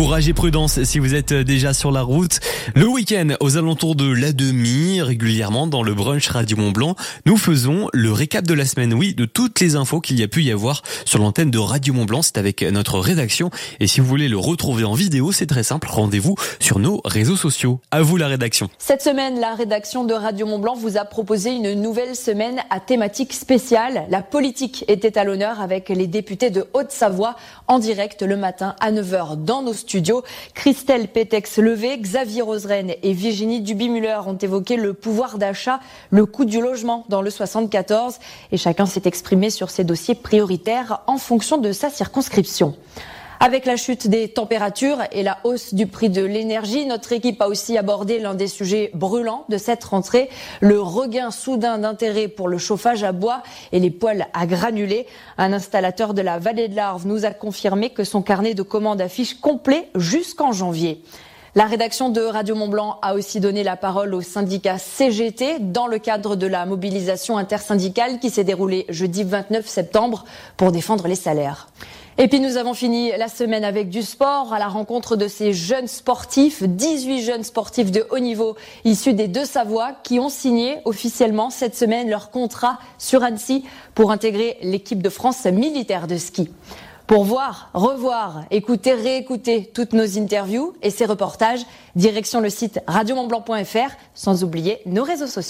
Courage et prudence si vous êtes déjà sur la route. Le week-end, aux alentours de la demi, régulièrement dans le brunch Radio Mont Blanc, nous faisons le récap de la semaine, oui, de toutes les infos qu'il y a pu y avoir sur l'antenne de Radio Mont Blanc. C'est avec notre rédaction. Et si vous voulez le retrouver en vidéo, c'est très simple. Rendez-vous sur nos réseaux sociaux. À vous la rédaction. Cette semaine, la rédaction de Radio Mont Blanc vous a proposé une nouvelle semaine à thématique spéciale. La politique était à l'honneur avec les députés de Haute-Savoie en direct le matin à 9h dans nos studios. Christelle Pétex-Levé, Xavier Roseraine et Virginie Duby-Muller ont évoqué le pouvoir d'achat, le coût du logement dans le 74 et chacun s'est exprimé sur ses dossiers prioritaires en fonction de sa circonscription. Avec la chute des températures et la hausse du prix de l'énergie, notre équipe a aussi abordé l'un des sujets brûlants de cette rentrée, le regain soudain d'intérêt pour le chauffage à bois et les poêles à granulés. Un installateur de la vallée de l'Arve nous a confirmé que son carnet de commandes affiche complet jusqu'en janvier. La rédaction de Radio Mont-Blanc a aussi donné la parole au syndicat CGT dans le cadre de la mobilisation intersyndicale qui s'est déroulée jeudi 29 septembre pour défendre les salaires. Et puis nous avons fini la semaine avec du sport à la rencontre de ces jeunes sportifs, 18 jeunes sportifs de haut niveau issus des deux Savoies qui ont signé officiellement cette semaine leur contrat sur Annecy pour intégrer l'équipe de France militaire de ski. Pour voir, revoir, écouter, réécouter toutes nos interviews et ces reportages, direction le site radiomontblanc.fr sans oublier nos réseaux sociaux.